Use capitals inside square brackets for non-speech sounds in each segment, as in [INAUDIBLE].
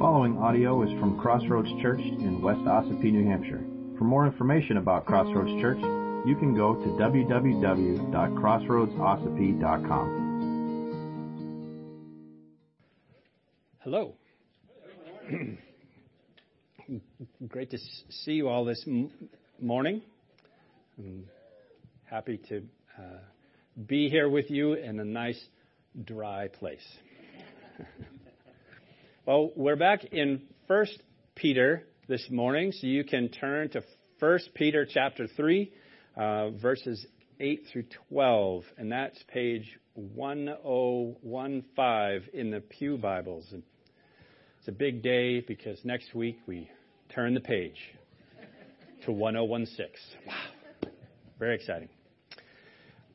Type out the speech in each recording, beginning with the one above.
following audio is from Crossroads Church in West Ossipee, New Hampshire. For more information about Crossroads Church, you can go to www.crossroadsossipee.com. Hello. Great to see you all this m- morning. I'm happy to uh, be here with you in a nice, dry place. [LAUGHS] well, we're back in First Peter this morning, so you can turn to First Peter chapter three, uh, verses eight through twelve, and that's page 1015 in the Pew Bibles. It's a big day because next week we turn the page to 1016. Wow. Very exciting.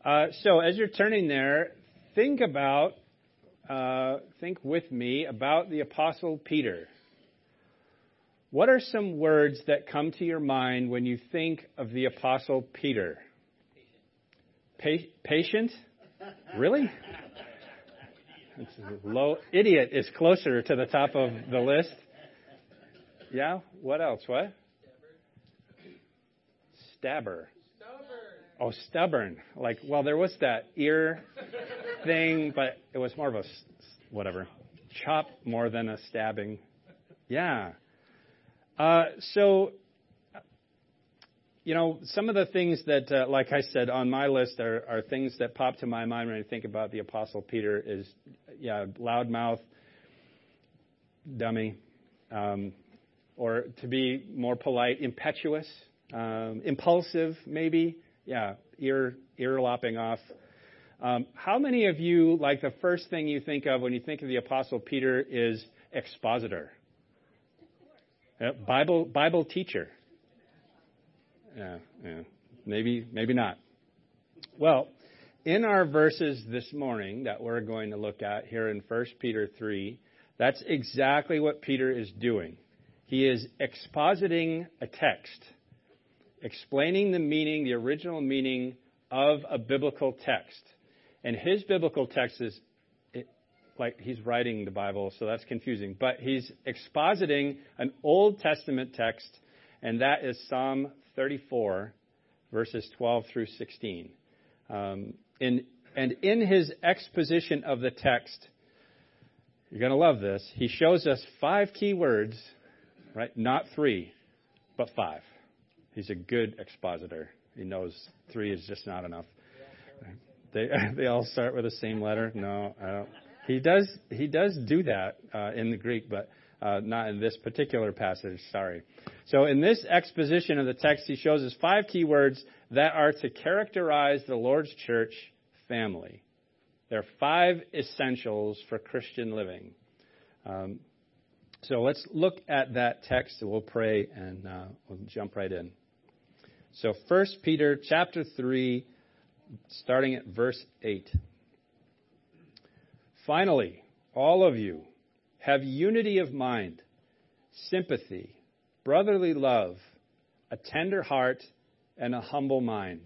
Uh, so as you're turning there, think about, uh, think with me about the Apostle Peter. What are some words that come to your mind when you think of the Apostle Peter? Pa- patient? Really? low. Idiot is closer to the top of the list. Yeah? What else? What? Stabber. Oh, stubborn. Like, well, there was that ear thing, but it was more of a whatever chop more than a stabbing. Yeah. Uh, so, you know, some of the things that, uh, like I said, on my list are, are things that pop to my mind when I think about the Apostle Peter. Is yeah, loudmouth, dummy, um, or to be more polite, impetuous, um, impulsive, maybe yeah, ear ear lopping off. Um, how many of you, like the first thing you think of when you think of the Apostle Peter, is expositor, uh, Bible Bible teacher? Yeah, yeah, maybe maybe not. Well, in our verses this morning that we're going to look at here in 1 Peter 3, that's exactly what Peter is doing. He is expositing a text explaining the meaning, the original meaning of a biblical text. And his biblical text is it, like he's writing the Bible, so that's confusing. But he's expositing an Old Testament text, and that is Psalm 34, verses 12 through 16. Um, in, and in his exposition of the text, you're going to love this. He shows us five key words, right? Not three, but five. He's a good expositor. He knows three is just not enough. They [LAUGHS] they all start with the same letter. No, I don't. He does he does do that uh, in the Greek, but uh, not in this particular passage. Sorry. So in this exposition of the text, he shows us five key words that are to characterize the Lord's church family. There are five essentials for Christian living. Um, so let's look at that text we'll pray and uh, we'll jump right in. So 1 Peter chapter 3, starting at verse 8. Finally, all of you have unity of mind, sympathy, brotherly love, a tender heart, and a humble mind.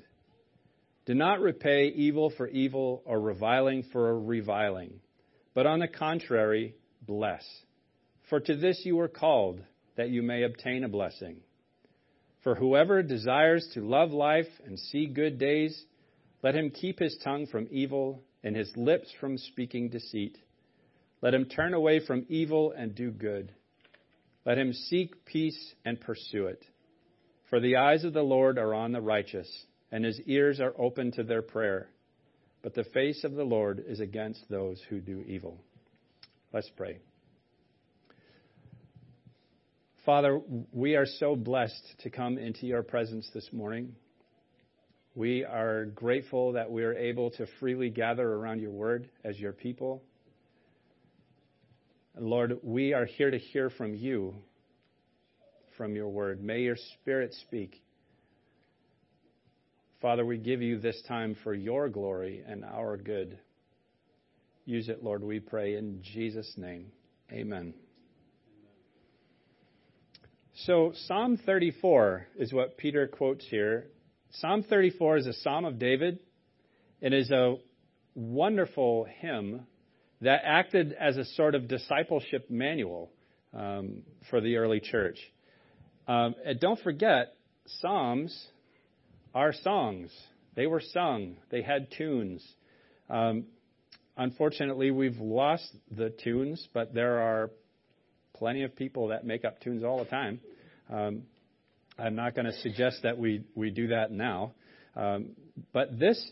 Do not repay evil for evil or reviling for reviling, but on the contrary, bless. For to this you were called, that you may obtain a blessing. For whoever desires to love life and see good days, let him keep his tongue from evil and his lips from speaking deceit. Let him turn away from evil and do good. Let him seek peace and pursue it. For the eyes of the Lord are on the righteous, and his ears are open to their prayer. But the face of the Lord is against those who do evil. Let's pray. Father, we are so blessed to come into your presence this morning. We are grateful that we are able to freely gather around your word as your people. Lord, we are here to hear from you, from your word. May your spirit speak. Father, we give you this time for your glory and our good. Use it, Lord, we pray in Jesus' name. Amen. So, Psalm 34 is what Peter quotes here. Psalm 34 is a psalm of David. It is a wonderful hymn that acted as a sort of discipleship manual um, for the early church. Um, and don't forget, Psalms are songs. They were sung, they had tunes. Um, unfortunately, we've lost the tunes, but there are plenty of people that make up tunes all the time. I'm not going to suggest that we, we do that now. Um, but this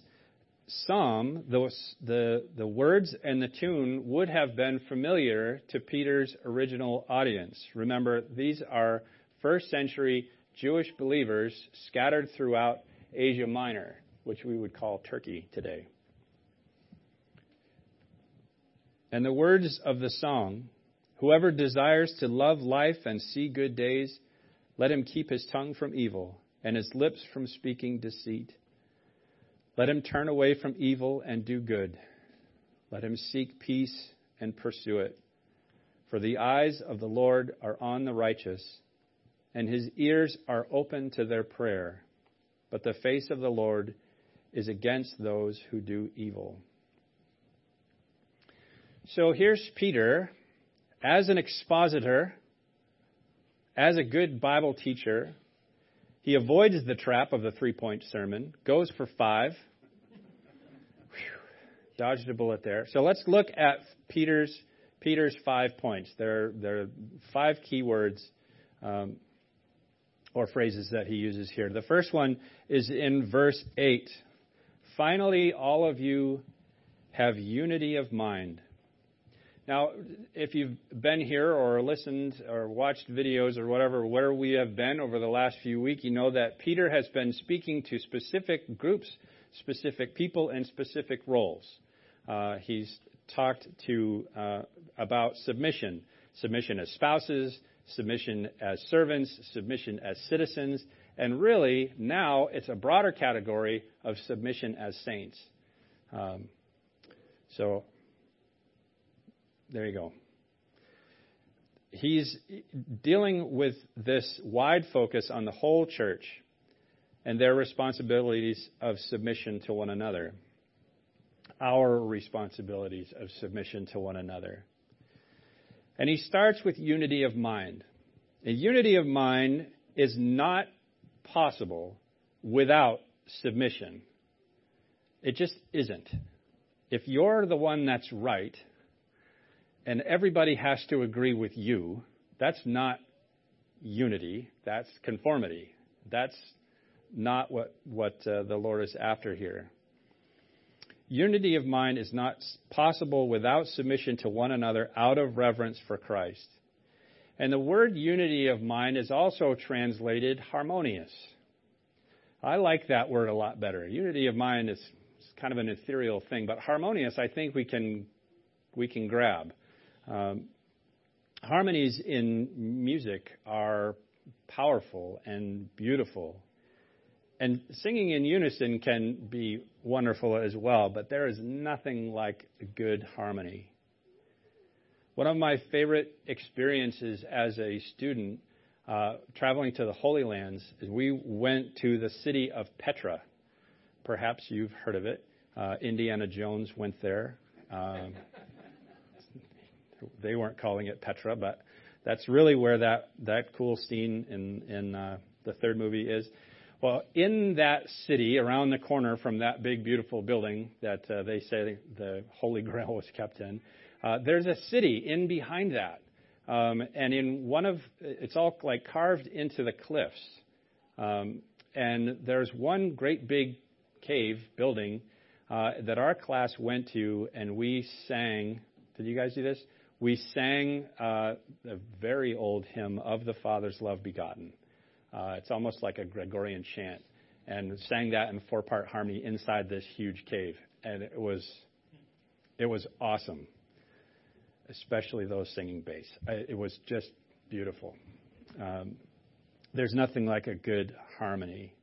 psalm, the, the, the words and the tune would have been familiar to Peter's original audience. Remember, these are first century Jewish believers scattered throughout Asia Minor, which we would call Turkey today. And the words of the song Whoever desires to love life and see good days, let him keep his tongue from evil and his lips from speaking deceit. Let him turn away from evil and do good. Let him seek peace and pursue it. For the eyes of the Lord are on the righteous, and his ears are open to their prayer. But the face of the Lord is against those who do evil. So here's Peter as an expositor, as a good Bible teacher, he avoids the trap of the three point sermon, goes for five. Whew, dodged a bullet there. So let's look at Peter's Peter's five points. There, there are five key words um, or phrases that he uses here. The first one is in verse 8. Finally, all of you have unity of mind. Now, if you've been here or listened or watched videos or whatever, where we have been over the last few weeks, you know that Peter has been speaking to specific groups, specific people, and specific roles. Uh, he's talked to uh, about submission, submission as spouses, submission as servants, submission as citizens, and really now it's a broader category of submission as saints. Um, so there you go. He's dealing with this wide focus on the whole church and their responsibilities of submission to one another. Our responsibilities of submission to one another. And he starts with unity of mind. A unity of mind is not possible without submission. It just isn't. If you're the one that's right, and everybody has to agree with you, that's not unity, that's conformity. That's not what, what uh, the Lord is after here. Unity of mind is not possible without submission to one another out of reverence for Christ. And the word unity of mind is also translated harmonious. I like that word a lot better. Unity of mind is kind of an ethereal thing, but harmonious I think we can we can grab. Um, harmonies in music are powerful and beautiful. And singing in unison can be wonderful as well, but there is nothing like a good harmony. One of my favorite experiences as a student uh, traveling to the Holy Lands is we went to the city of Petra. Perhaps you've heard of it. Uh, Indiana Jones went there. Um, [LAUGHS] they weren't calling it Petra, but that's really where that, that cool scene in, in uh, the third movie is. Well, in that city, around the corner from that big, beautiful building that uh, they say the Holy [LAUGHS] Grail was kept in, uh, there's a city in behind that. Um, and in one of, it's all like carved into the cliffs. Um, and there's one great big cave building uh, that our class went to, and we sang. Did you guys do this? We sang uh, a very old hymn of the Father's love begotten. Uh, it's almost like a Gregorian chant, and sang that in four-part harmony inside this huge cave, and it was it was awesome, especially those singing bass. It was just beautiful. Um, there's nothing like a good harmony.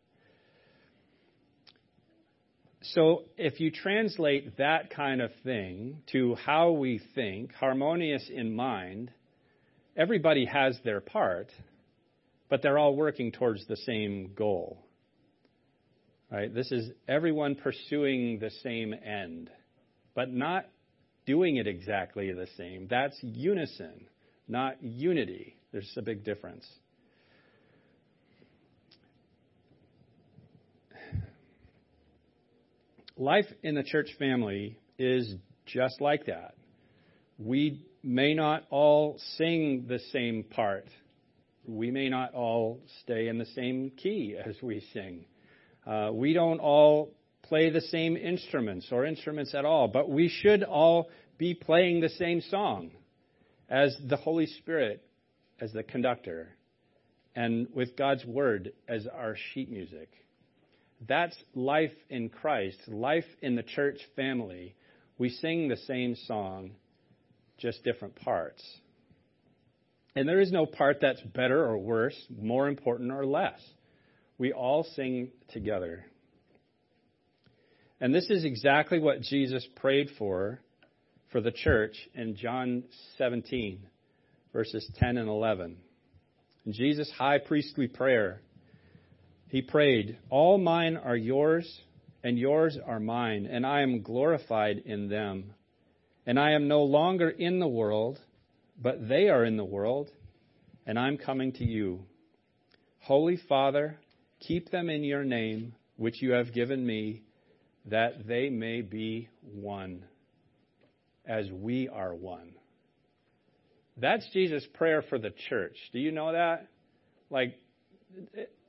So if you translate that kind of thing to how we think, harmonious in mind, everybody has their part, but they're all working towards the same goal. Right? This is everyone pursuing the same end, but not doing it exactly the same. That's unison. not unity. There's a big difference. Life in the church family is just like that. We may not all sing the same part. We may not all stay in the same key as we sing. Uh, we don't all play the same instruments or instruments at all, but we should all be playing the same song as the Holy Spirit as the conductor and with God's Word as our sheet music. That's life in Christ, life in the church family. We sing the same song, just different parts. And there is no part that's better or worse, more important or less. We all sing together. And this is exactly what Jesus prayed for for the church in John 17, verses 10 and 11. In Jesus' high priestly prayer, he prayed, All mine are yours, and yours are mine, and I am glorified in them. And I am no longer in the world, but they are in the world, and I'm coming to you. Holy Father, keep them in your name, which you have given me, that they may be one, as we are one. That's Jesus' prayer for the church. Do you know that? Like,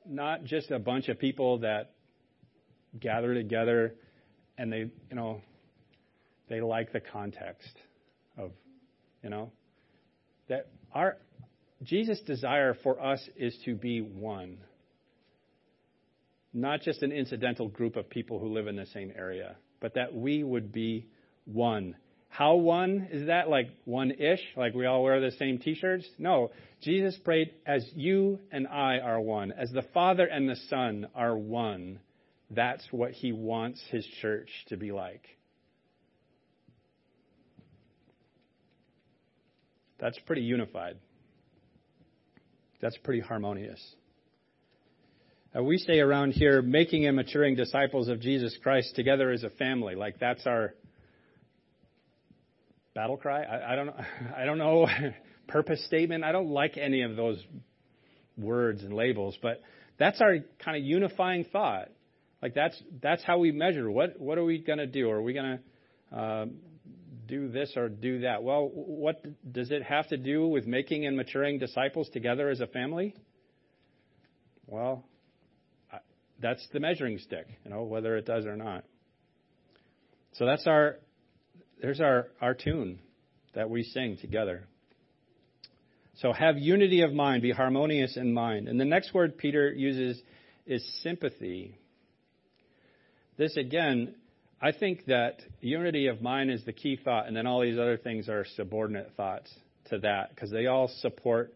not just a bunch of people that gather together and they, you know, they like the context of, you know, that our Jesus' desire for us is to be one, not just an incidental group of people who live in the same area, but that we would be one. How one? Is that like one ish? Like we all wear the same t shirts? No. Jesus prayed, as you and I are one, as the Father and the Son are one. That's what he wants his church to be like. That's pretty unified. That's pretty harmonious. Uh, we say around here, making and maturing disciples of Jesus Christ together as a family. Like that's our battle cry. I, I don't [LAUGHS] I don't know [LAUGHS] purpose statement. I don't like any of those words and labels, but that's our kind of unifying thought. Like that's that's how we measure. What what are we going to do? Are we going to uh, do this or do that? Well, what does it have to do with making and maturing disciples together as a family? Well, that's the measuring stick, you know, whether it does or not. So that's our there's our, our tune that we sing together. So have unity of mind, be harmonious in mind. And the next word Peter uses is sympathy. This again, I think that unity of mind is the key thought, and then all these other things are subordinate thoughts to that because they all support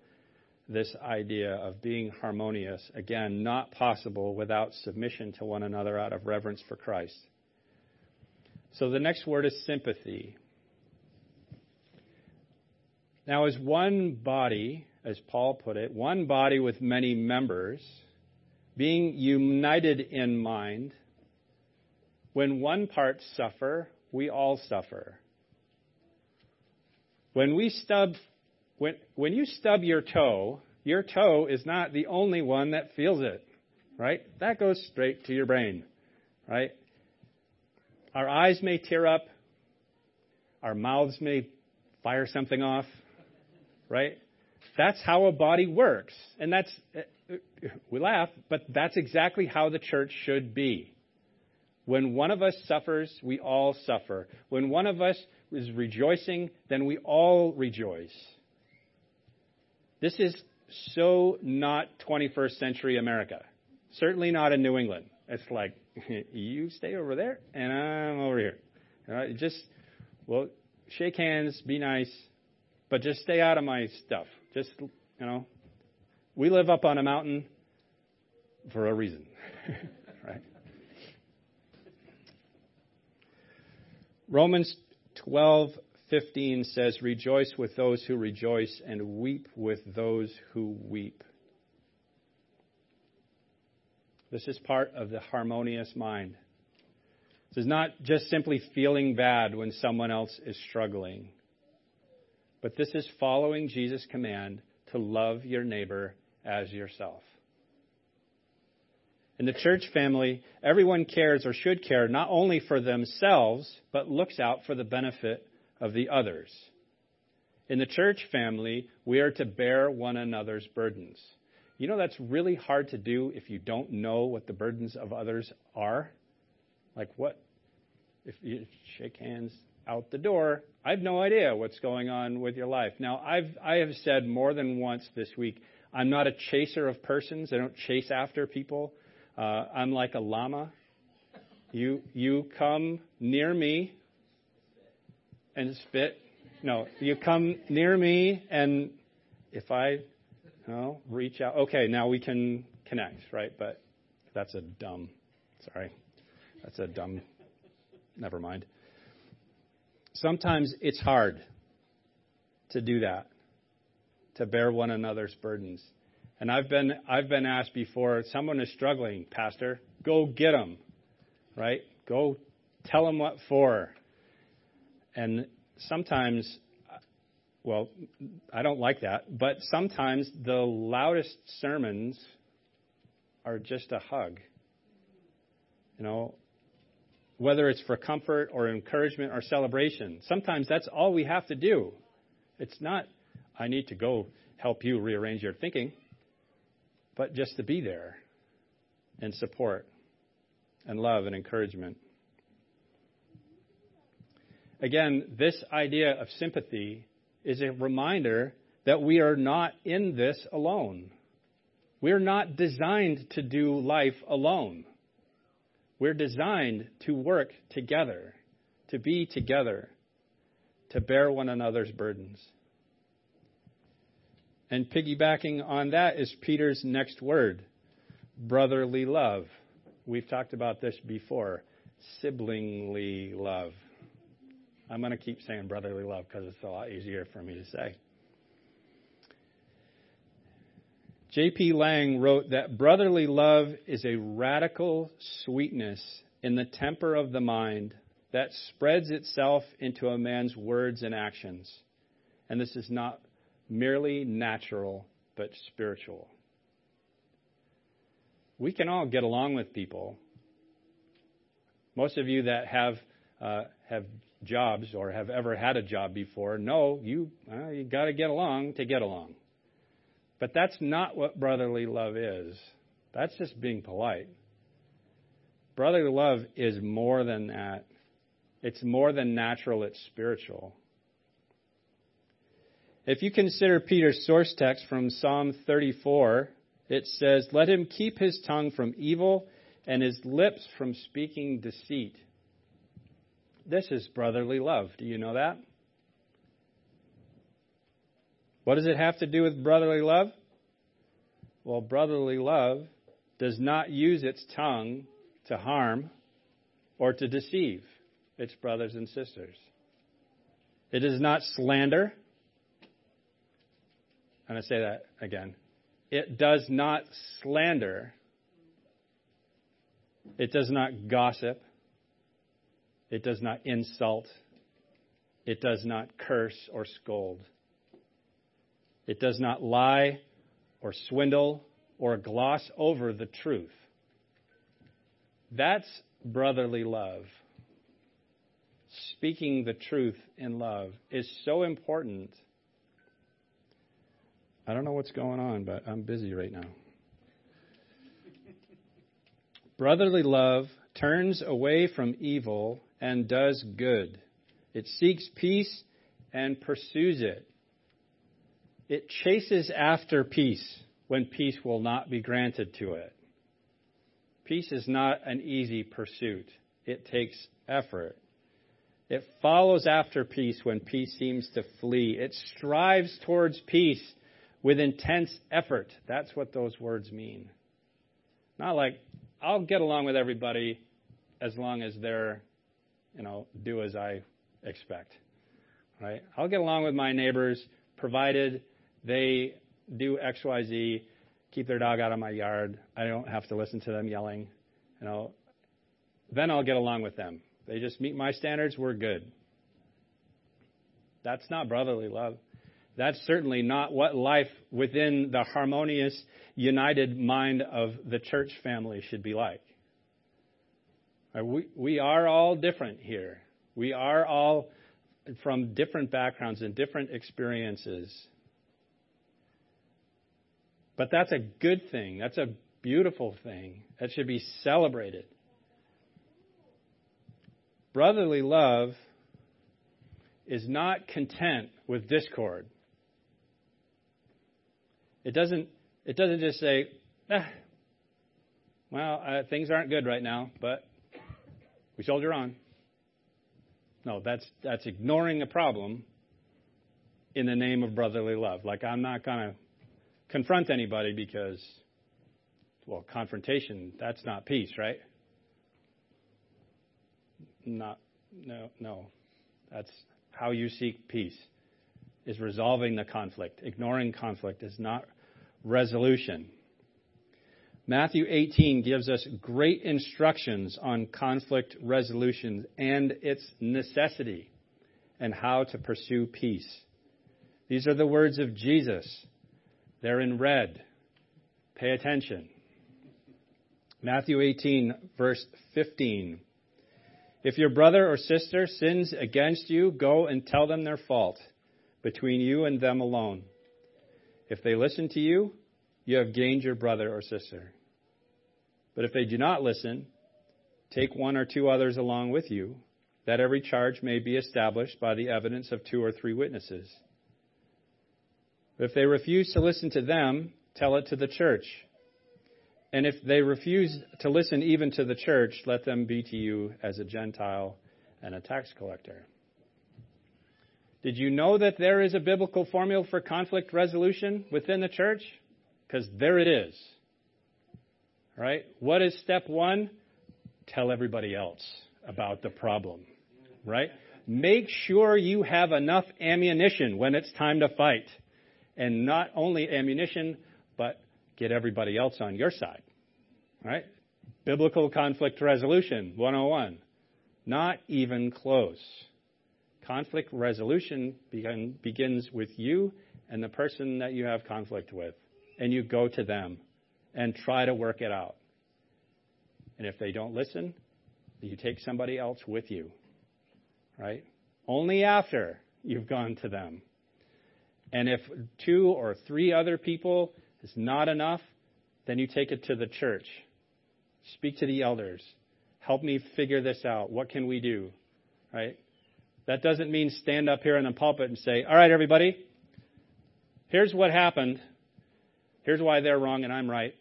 this idea of being harmonious. Again, not possible without submission to one another out of reverence for Christ. So the next word is sympathy. Now, as one body, as Paul put it, one body with many members, being united in mind, when one part suffer, we all suffer. When we stub, when, when you stub your toe, your toe is not the only one that feels it, right? That goes straight to your brain, right? Our eyes may tear up. Our mouths may fire something off, right? That's how a body works. And that's, we laugh, but that's exactly how the church should be. When one of us suffers, we all suffer. When one of us is rejoicing, then we all rejoice. This is so not 21st century America. Certainly not in New England. It's like, [LAUGHS] you stay over there and I'm over here. Just, well, shake hands, be nice, but just stay out of my stuff. Just, you know, we live up on a mountain for a reason, [LAUGHS] right? Romans 12:15 says, "Rejoice with those who rejoice and weep with those who weep." This is part of the harmonious mind. This is not just simply feeling bad when someone else is struggling. But this is following Jesus' command to love your neighbor as yourself. In the church family, everyone cares or should care not only for themselves, but looks out for the benefit of the others. In the church family, we are to bear one another's burdens. You know, that's really hard to do if you don't know what the burdens of others are. Like, what? If you shake hands out the door, I have no idea what's going on with your life. Now, I've, I have said more than once this week, I'm not a chaser of persons. I don't chase after people. Uh, I'm like a llama. You, you come near me and spit. No, you come near me, and if I no, reach out. Okay, now we can connect, right? But that's a dumb, sorry. That's a dumb, never mind. Sometimes it's hard to do that, to bear one another's burdens. And I've been, I've been asked before, someone is struggling, Pastor, go get them, right? Go tell them what for. And sometimes well, I don't like that, but sometimes the loudest sermons are just a hug. You know, whether it's for comfort or encouragement or celebration, sometimes that's all we have to do. It's not, I need to go help you rearrange your thinking, but just to be there and support and love and encouragement. Again, this idea of sympathy is a reminder that we are not in this alone. We're not designed to do life alone. We're designed to work together, to be together, to bear one another's burdens. And piggybacking on that is Peter's next word brotherly love. We've talked about this before siblingly love. I'm going to keep saying brotherly love because it's a lot easier for me to say. J.P. Lang wrote that brotherly love is a radical sweetness in the temper of the mind that spreads itself into a man's words and actions. And this is not merely natural, but spiritual. We can all get along with people. Most of you that have uh, have jobs or have ever had a job before know you uh, you got to get along to get along. But that's not what brotherly love is. That's just being polite. Brotherly love is more than that. It's more than natural, it's spiritual. If you consider Peter's source text from Psalm 34, it says, Let him keep his tongue from evil and his lips from speaking deceit. This is brotherly love. Do you know that? What does it have to do with brotherly love? Well, brotherly love does not use its tongue to harm or to deceive its brothers and sisters. It does not slander. And I say that again. It does not slander. It does not gossip. It does not insult. It does not curse or scold. It does not lie or swindle or gloss over the truth. That's brotherly love. Speaking the truth in love is so important. I don't know what's going on, but I'm busy right now. brotherly love turns away from evil and does good. It seeks peace and pursues it. It chases after peace when peace will not be granted to it. Peace is not an easy pursuit. It takes effort. It follows after peace when peace seems to flee. It strives towards peace with intense effort. That's what those words mean. Not like, I'll get along with everybody as long as they're you know, do as I expect. Right? I'll get along with my neighbors provided they do X, Y, Z, keep their dog out of my yard. I don't have to listen to them yelling. You know, then I'll get along with them. They just meet my standards, we're good. That's not brotherly love. That's certainly not what life within the harmonious, united mind of the church family should be like. We, we are all different here. We are all from different backgrounds and different experiences. But that's a good thing. That's a beautiful thing. That should be celebrated. Brotherly love is not content with discord. It doesn't, it doesn't just say, eh, well, uh, things aren't good right now, but we soldier on. No, that's, that's ignoring a problem in the name of brotherly love. Like, I'm not going to confront anybody because, well, confrontation, that's not peace, right? Not, no, no. That's how you seek peace, is resolving the conflict. Ignoring conflict is not resolution. Matthew 18 gives us great instructions on conflict resolution and its necessity and how to pursue peace. These are the words of Jesus. They're in red. Pay attention. Matthew 18, verse 15. If your brother or sister sins against you, go and tell them their fault between you and them alone. If they listen to you, you have gained your brother or sister. But if they do not listen, take one or two others along with you, that every charge may be established by the evidence of two or three witnesses. But if they refuse to listen to them, tell it to the church. And if they refuse to listen even to the church, let them be to you as a Gentile and a tax collector. Did you know that there is a biblical formula for conflict resolution within the church? Because there it is. Right? What is step one? Tell everybody else about the problem. Right? Make sure you have enough ammunition when it's time to fight. And not only ammunition, but get everybody else on your side. Right? Biblical conflict resolution 101. Not even close. Conflict resolution begin, begins with you and the person that you have conflict with. And you go to them and try to work it out. And if they don't listen, you take somebody else with you. Right? Only after you've gone to them. And if two or three other people is not enough, then you take it to the church. Speak to the elders. Help me figure this out. What can we do? Right? That doesn't mean stand up here in the pulpit and say, all right, everybody, here's what happened. Here's why they're wrong and I'm right.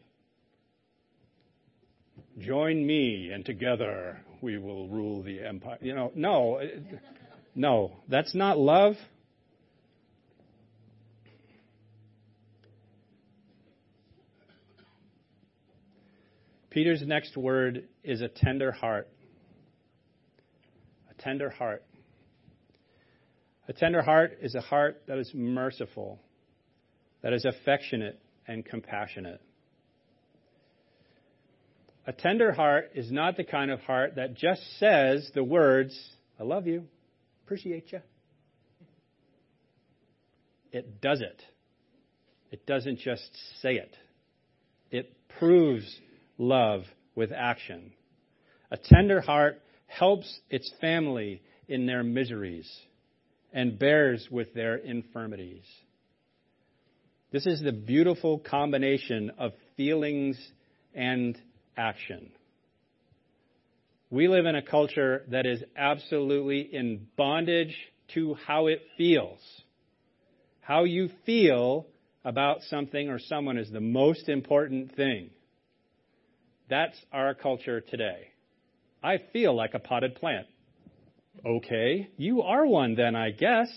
Join me and together we will rule the empire. You know, no, no, that's not love. Peter's next word is a tender heart. A tender heart. A tender heart is a heart that is merciful, that is affectionate and compassionate. A tender heart is not the kind of heart that just says the words, I love you, appreciate you. It does it. It doesn't just say it. It proves love with action. A tender heart helps its family in their miseries and bears with their infirmities. This is the beautiful combination of feelings and action. We live in a culture that is absolutely in bondage to how it feels. How you feel about something or someone is the most important thing. That's our culture today. I feel like a potted plant. Okay, you are one then, I guess.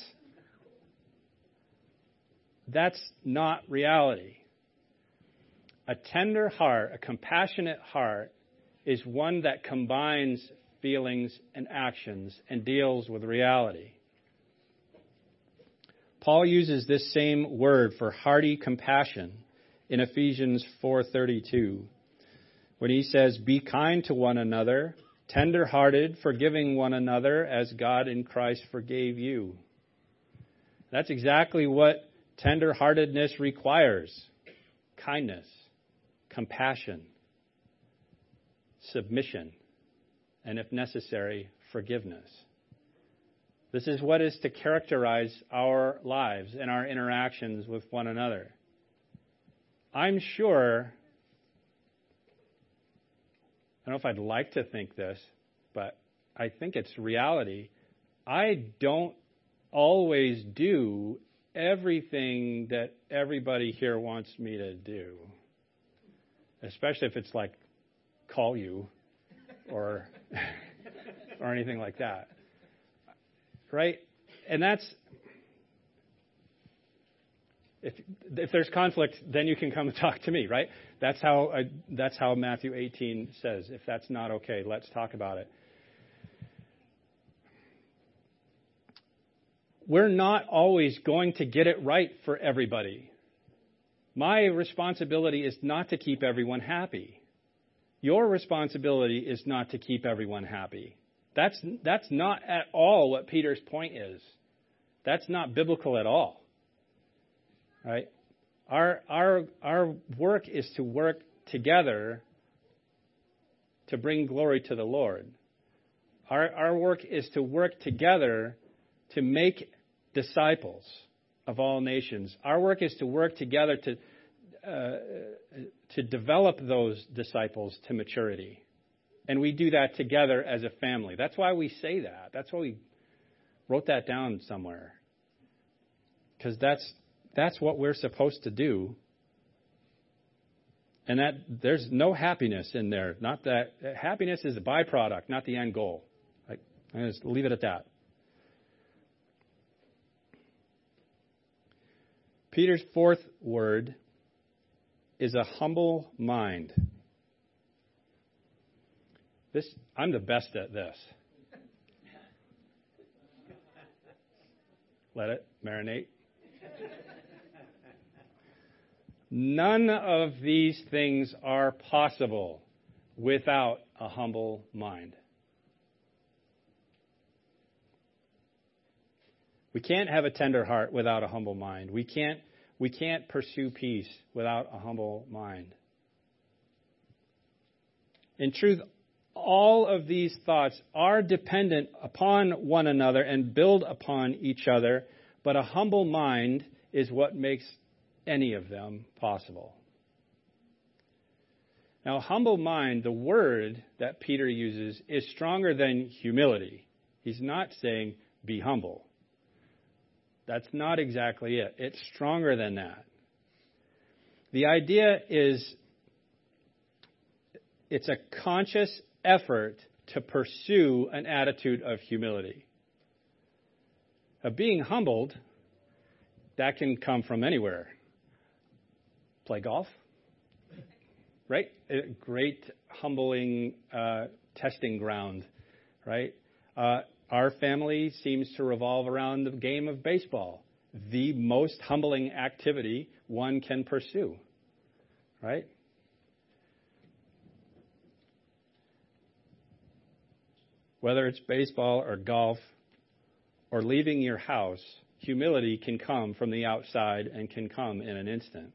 That's not reality. A tender heart, a compassionate heart, is one that combines feelings and actions and deals with reality. Paul uses this same word for hearty compassion in Ephesians 4:32 when he says, Be kind to one another, tender hearted, forgiving one another as God in Christ forgave you. That's exactly what tenderheartedness requires kindness, compassion, submission, and if necessary, forgiveness. This is what is to characterize our lives and our interactions with one another. I'm sure, I don't know if I'd like to think this, but I think it's reality. I don't always do everything that everybody here wants me to do, especially if it's like call you or or anything like that. Right? And that's if if there's conflict, then you can come and [LAUGHS] talk to me, right? That's how I, that's how Matthew 18 says. If that's not okay, let's talk about it. We're not always going to get it right for everybody. My responsibility is not to keep everyone happy. Your responsibility is not to keep everyone happy. That's, that's not at all what Peter's point is. That's not biblical at all. Right? Our, our, our work is to work together to bring glory to the Lord. Our, our work is to work together to make disciples of all nations. Our work is to work together to, uh, to develop those disciples to maturity. And we do that together as a family. That's why we say that. That's why we wrote that down somewhere. Because that's, that's what we're supposed to do. And that there's no happiness in there. Not that happiness is a byproduct, not the end goal. I, I just leave it at that. Peter's fourth word is a humble mind. This I'm the best at this. Let it marinate. None of these things are possible without a humble mind. We can't have a tender heart without a humble mind. We can't we can't pursue peace without a humble mind. In truth, all of these thoughts are dependent upon one another and build upon each other, but a humble mind is what makes any of them possible. Now, humble mind, the word that Peter uses, is stronger than humility. He's not saying be humble. That's not exactly it. It's stronger than that. The idea is it's a conscious effort to pursue an attitude of humility. Of being humbled, that can come from anywhere. Play golf, right? A great humbling uh, testing ground, right? Uh, our family seems to revolve around the game of baseball, the most humbling activity one can pursue. Right? Whether it's baseball or golf or leaving your house, humility can come from the outside and can come in an instant.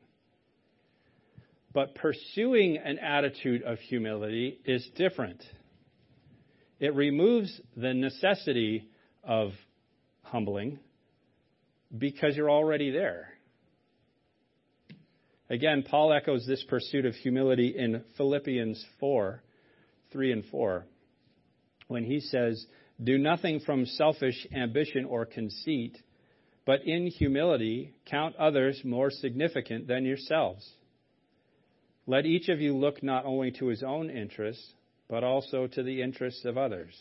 But pursuing an attitude of humility is different. It removes the necessity of humbling because you're already there. Again, Paul echoes this pursuit of humility in Philippians 4 3 and 4 when he says, Do nothing from selfish ambition or conceit, but in humility count others more significant than yourselves. Let each of you look not only to his own interests, but also to the interests of others.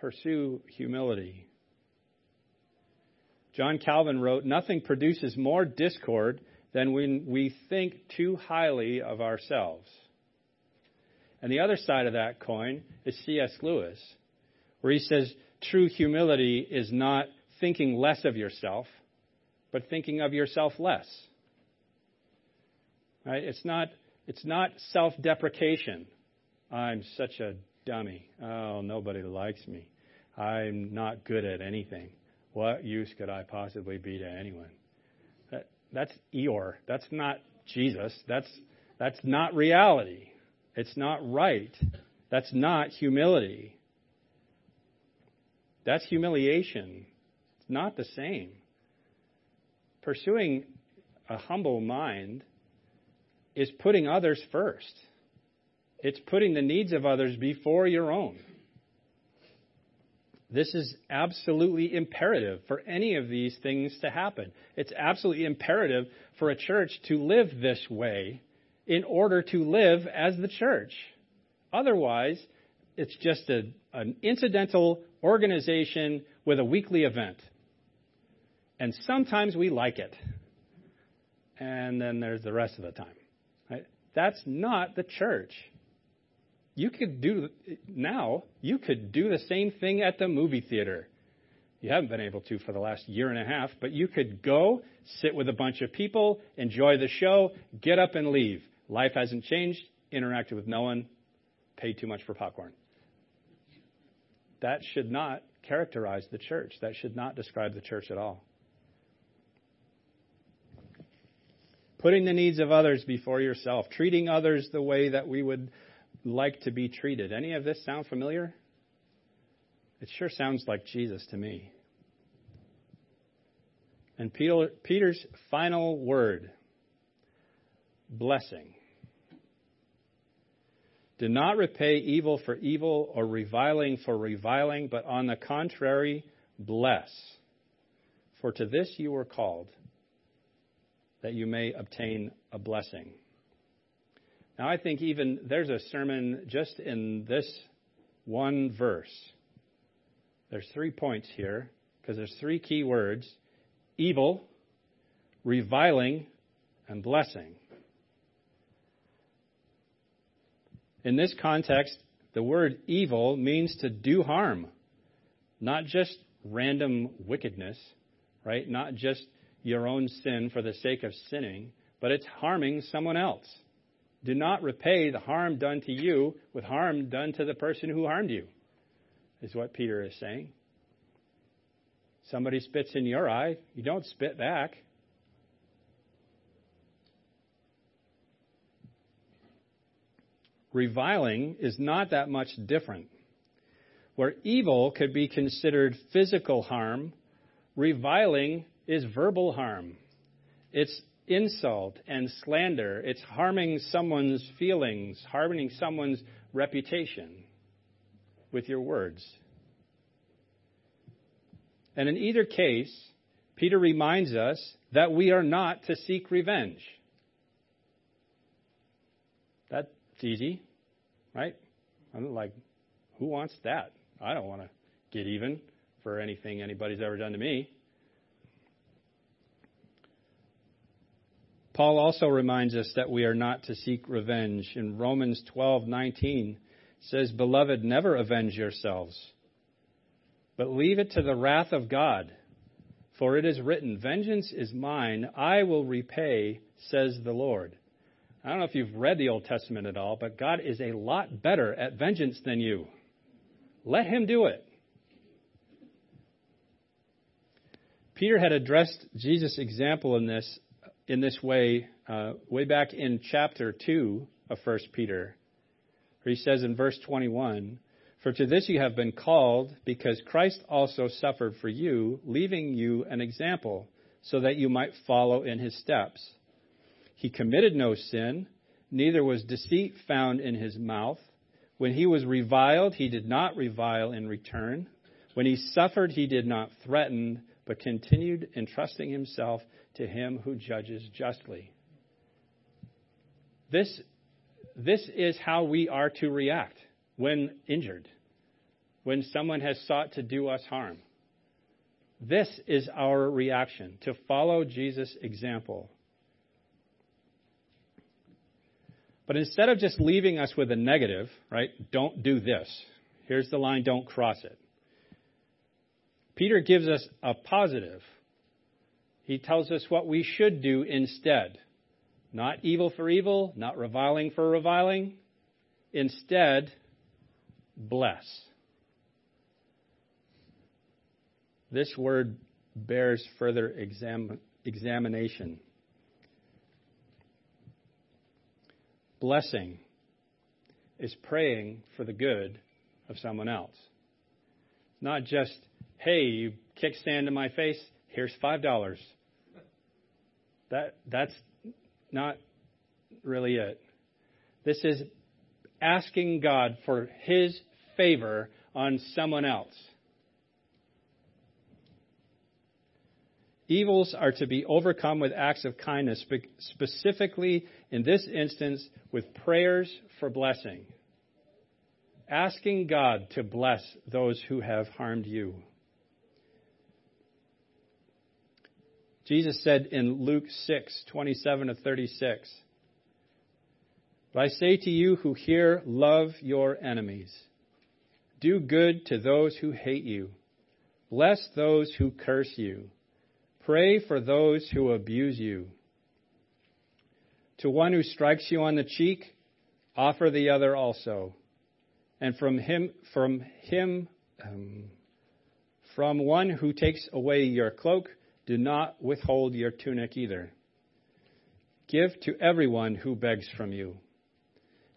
Pursue humility. John Calvin wrote, Nothing produces more discord than when we think too highly of ourselves. And the other side of that coin is C.S. Lewis, where he says, True humility is not thinking less of yourself, but thinking of yourself less. Right? It's not it's not self deprecation. I'm such a dummy. Oh, nobody likes me. I'm not good at anything. What use could I possibly be to anyone? That, that's Eeyore. That's not Jesus. That's, that's not reality. It's not right. That's not humility. That's humiliation. It's not the same. Pursuing a humble mind is putting others first. It's putting the needs of others before your own. This is absolutely imperative for any of these things to happen. It's absolutely imperative for a church to live this way in order to live as the church. Otherwise, it's just a, an incidental organization with a weekly event. And sometimes we like it. And then there's the rest of the time. That's not the church. You could do, now, you could do the same thing at the movie theater. You haven't been able to for the last year and a half, but you could go, sit with a bunch of people, enjoy the show, get up and leave. Life hasn't changed, interacted with no one, paid too much for popcorn. That should not characterize the church. That should not describe the church at all. Putting the needs of others before yourself, treating others the way that we would like to be treated. Any of this sound familiar? It sure sounds like Jesus to me. And Peter, Peter's final word blessing. Do not repay evil for evil or reviling for reviling, but on the contrary, bless. For to this you were called, that you may obtain a blessing. Now, I think even there's a sermon just in this one verse. There's three points here because there's three key words evil, reviling, and blessing. In this context, the word evil means to do harm, not just random wickedness, right? Not just your own sin for the sake of sinning, but it's harming someone else. Do not repay the harm done to you with harm done to the person who harmed you, is what Peter is saying. Somebody spits in your eye, you don't spit back. Reviling is not that much different. Where evil could be considered physical harm, reviling is verbal harm. It's insult and slander. It's harming someone's feelings, harming someone's reputation with your words. And in either case, Peter reminds us that we are not to seek revenge. That's easy, right? I'm like, who wants that? I don't want to get even for anything anybody's ever done to me. Paul also reminds us that we are not to seek revenge. In Romans 12:19 says, "Beloved, never avenge yourselves, but leave it to the wrath of God, for it is written, vengeance is mine, I will repay, says the Lord." I don't know if you've read the Old Testament at all, but God is a lot better at vengeance than you. Let him do it. Peter had addressed Jesus' example in this in this way uh, way back in chapter 2 of 1 Peter, where he says in verse 21 For to this you have been called, because Christ also suffered for you, leaving you an example, so that you might follow in his steps. He committed no sin, neither was deceit found in his mouth. When he was reviled, he did not revile in return. When he suffered, he did not threaten, but continued entrusting himself to him who judges justly. This, this is how we are to react when injured, when someone has sought to do us harm. This is our reaction to follow Jesus' example. But instead of just leaving us with a negative, right, don't do this. Here's the line, don't cross it. Peter gives us a positive he tells us what we should do instead. Not evil for evil, not reviling for reviling. Instead, bless. This word bears further exam- examination. Blessing is praying for the good of someone else. Not just, hey, you kick sand in my face, here's five dollars. That that's not really it. This is asking God for his favor on someone else. Evils are to be overcome with acts of kindness, specifically in this instance with prayers for blessing. Asking God to bless those who have harmed you. Jesus said in Luke 6, 27 to 36, But I say to you who hear, love your enemies. Do good to those who hate you. Bless those who curse you. Pray for those who abuse you. To one who strikes you on the cheek, offer the other also. And from him, from him, um, from one who takes away your cloak, do not withhold your tunic either. Give to everyone who begs from you.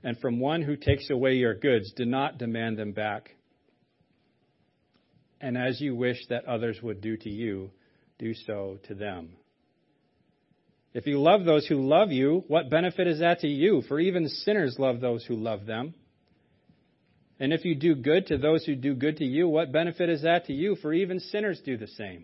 And from one who takes away your goods, do not demand them back. And as you wish that others would do to you, do so to them. If you love those who love you, what benefit is that to you? For even sinners love those who love them. And if you do good to those who do good to you, what benefit is that to you? For even sinners do the same.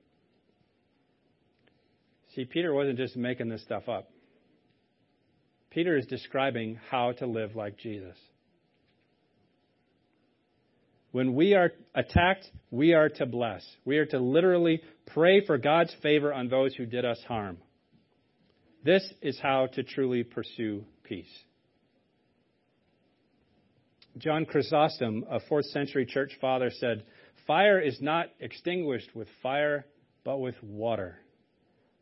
See, Peter wasn't just making this stuff up. Peter is describing how to live like Jesus. When we are attacked, we are to bless. We are to literally pray for God's favor on those who did us harm. This is how to truly pursue peace. John Chrysostom, a fourth century church father, said, Fire is not extinguished with fire, but with water.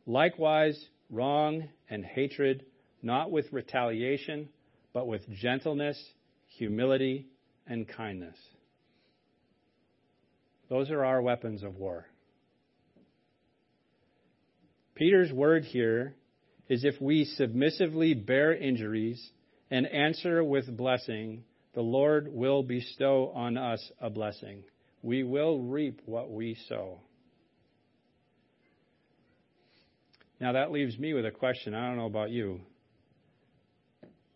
Likewise, wrong and hatred, not with retaliation, but with gentleness, humility, and kindness. Those are our weapons of war. Peter's word here is if we submissively bear injuries and answer with blessing, the Lord will bestow on us a blessing. We will reap what we sow. Now, that leaves me with a question. I don't know about you.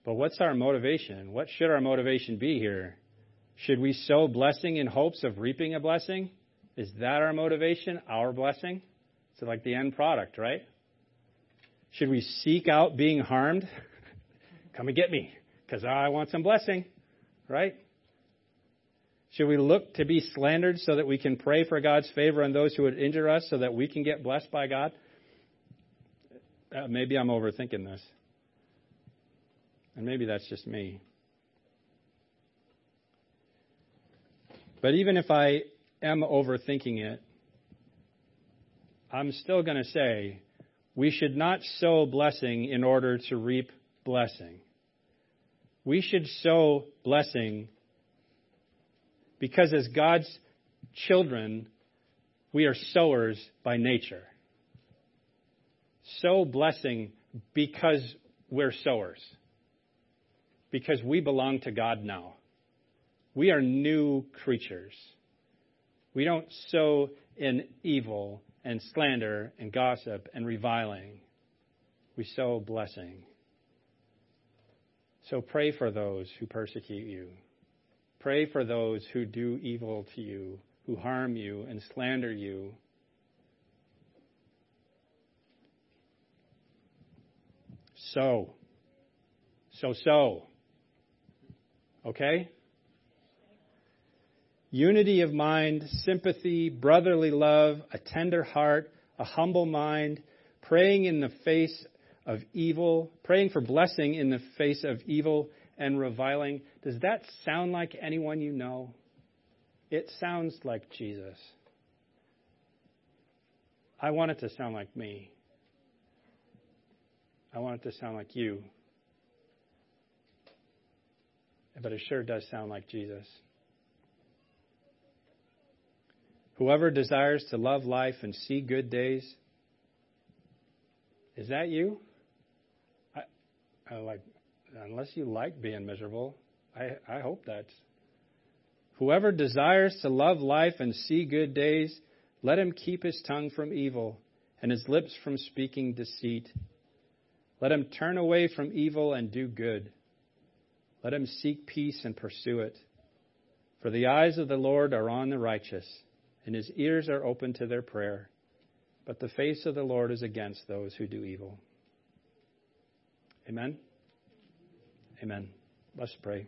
But what's our motivation? What should our motivation be here? Should we sow blessing in hopes of reaping a blessing? Is that our motivation, our blessing? It's like the end product, right? Should we seek out being harmed? [LAUGHS] Come and get me, because I want some blessing, right? Should we look to be slandered so that we can pray for God's favor on those who would injure us so that we can get blessed by God? Uh, maybe I'm overthinking this. And maybe that's just me. But even if I am overthinking it, I'm still going to say we should not sow blessing in order to reap blessing. We should sow blessing because as God's children, we are sowers by nature. Sow blessing because we're sowers. Because we belong to God now. We are new creatures. We don't sow in evil and slander and gossip and reviling. We sow blessing. So pray for those who persecute you. Pray for those who do evil to you, who harm you and slander you. So, so, so. Okay? unity of mind, sympathy, brotherly love, a tender heart, a humble mind, praying in the face of evil, praying for blessing in the face of evil and reviling. Does that sound like anyone you know? It sounds like Jesus. I want it to sound like me. I want it to sound like you. But it sure does sound like Jesus. Whoever desires to love life and see good days, is that you? I, I like, unless you like being miserable, I, I hope that's. Whoever desires to love life and see good days, let him keep his tongue from evil and his lips from speaking deceit. Let him turn away from evil and do good. Let him seek peace and pursue it. For the eyes of the Lord are on the righteous and his ears are open to their prayer. But the face of the Lord is against those who do evil. Amen? Amen. Let's pray.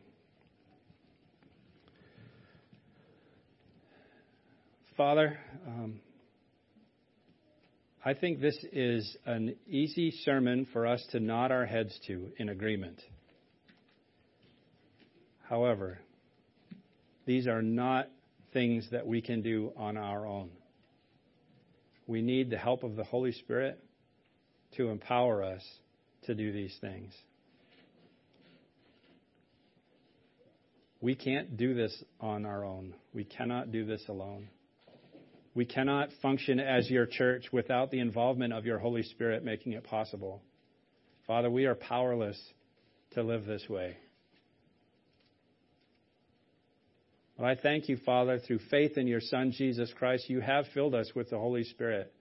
Father, um, I think this is an easy sermon for us to nod our heads to in agreement. However, these are not things that we can do on our own. We need the help of the Holy Spirit to empower us to do these things. We can't do this on our own. We cannot do this alone. We cannot function as your church without the involvement of your Holy Spirit making it possible. Father, we are powerless to live this way. But I thank you, Father, through faith in your Son, Jesus Christ, you have filled us with the Holy Spirit.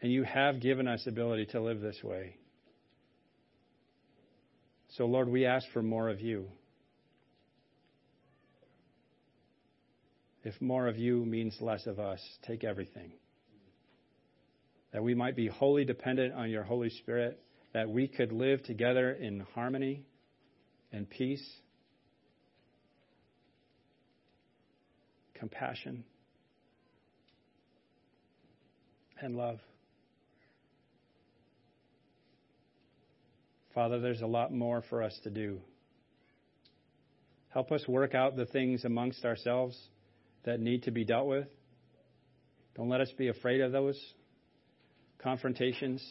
And you have given us ability to live this way. So, Lord, we ask for more of you. If more of you means less of us, take everything. That we might be wholly dependent on your Holy Spirit, that we could live together in harmony and peace, compassion, and love. Father, there's a lot more for us to do. Help us work out the things amongst ourselves that need to be dealt with. Don't let us be afraid of those confrontations,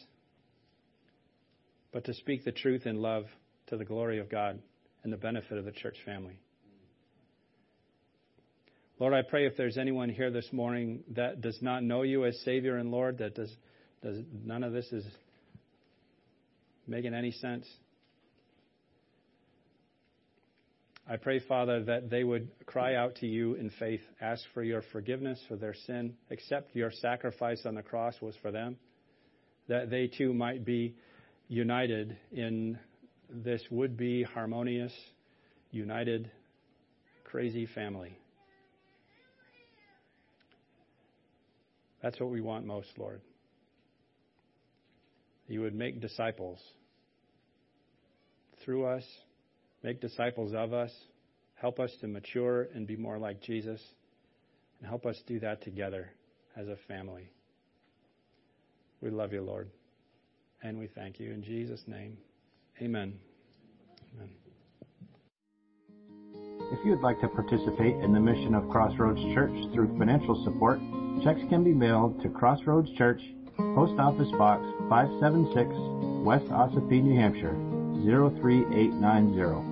but to speak the truth in love to the glory of God and the benefit of the church family. Lord, I pray if there's anyone here this morning that does not know you as Savior and Lord, that does, does none of this is making any sense. I pray, Father, that they would cry out to you in faith, ask for your forgiveness for their sin, accept your sacrifice on the cross was for them, that they too might be united in this would be harmonious, united, crazy family. That's what we want most, Lord. You would make disciples through us, make disciples of us, help us to mature and be more like Jesus, and help us do that together as a family. We love you, Lord, and we thank you. In Jesus' name. Amen. Amen. If you would like to participate in the mission of Crossroads Church through financial support, checks can be mailed to Crossroads Church, Post Office Box 576, West Ossipee, New Hampshire 03890.